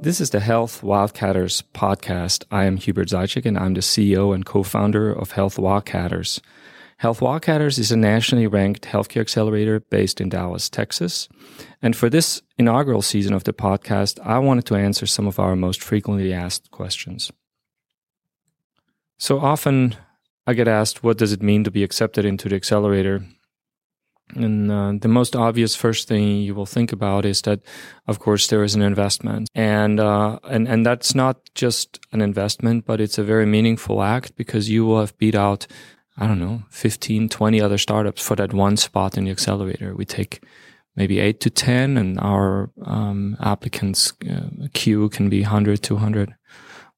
This is the Health Wildcatters podcast. I am Hubert Zajicek and I'm the CEO and co-founder of Health Wildcatters. Health Wildcatters is a nationally ranked healthcare accelerator based in Dallas, Texas. And for this inaugural season of the podcast, I wanted to answer some of our most frequently asked questions. So often I get asked, what does it mean to be accepted into the accelerator? And uh, the most obvious first thing you will think about is that, of course, there is an investment, and uh, and and that's not just an investment, but it's a very meaningful act because you will have beat out, I don't know, 15, 20 other startups for that one spot in the accelerator. We take maybe eight to ten, and our um, applicants uh, queue can be 100, 200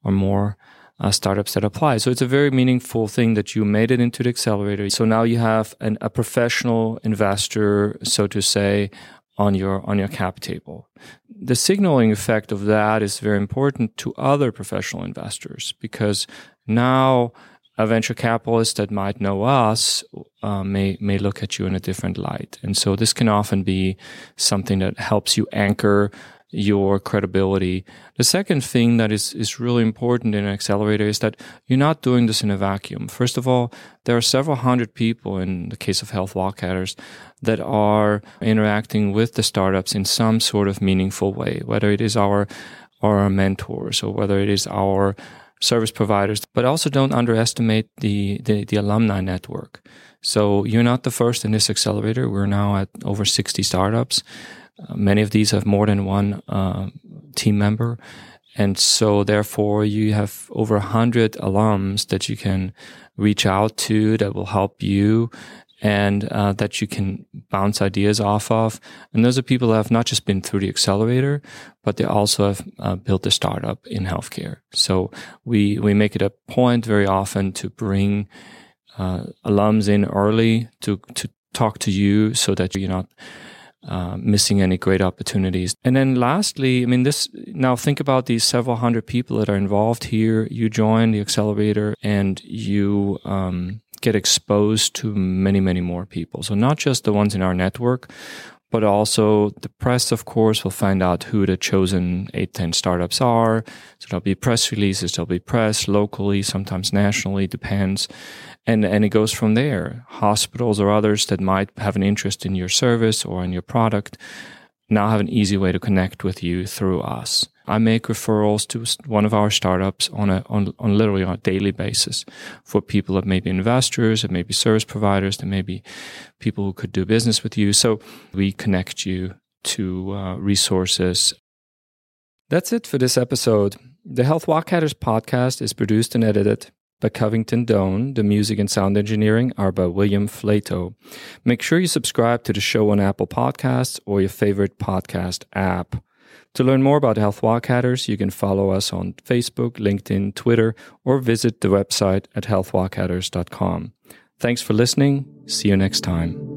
or more uh, startups that apply. So it's a very meaningful thing that you made it into the accelerator. So now you have an, a professional investor, so to say, on your on your cap table. The signaling effect of that is very important to other professional investors because now a venture capitalist that might know us uh, may may look at you in a different light, and so this can often be something that helps you anchor your credibility. The second thing that is, is really important in an accelerator is that you're not doing this in a vacuum. First of all, there are several hundred people in the case of Health Wildcatters that are interacting with the startups in some sort of meaningful way, whether it is our, our mentors or whether it is our service providers, but also don't underestimate the, the, the alumni network. So you're not the first in this accelerator. We're now at over 60 startups. Uh, many of these have more than one uh, team member. And so therefore you have over a hundred alums that you can reach out to that will help you and uh, that you can bounce ideas off of. And those are people that have not just been through the accelerator, but they also have uh, built a startup in healthcare. So we, we make it a point very often to bring uh, alums in early to, to talk to you so that you're not uh, missing any great opportunities. And then lastly, I mean, this now think about these several hundred people that are involved here. You join the accelerator and you um, get exposed to many, many more people. So not just the ones in our network, but also the press, of course, will find out who the chosen 8, 10 startups are. So there'll be press releases, there'll be press locally, sometimes nationally, depends. And, and it goes from there. Hospitals or others that might have an interest in your service or in your product now have an easy way to connect with you through us. I make referrals to one of our startups on a on, on literally on a daily basis for people that may be investors, that may be service providers, that may be people who could do business with you. So we connect you to uh, resources. That's it for this episode. The Health Wildcatters podcast is produced and edited by Covington Doan. The music and sound engineering are by William Flato. Make sure you subscribe to the show on Apple Podcasts or your favorite podcast app. To learn more about Health Wildcatters, you can follow us on Facebook, LinkedIn, Twitter, or visit the website at healthwildcatters.com. Thanks for listening. See you next time.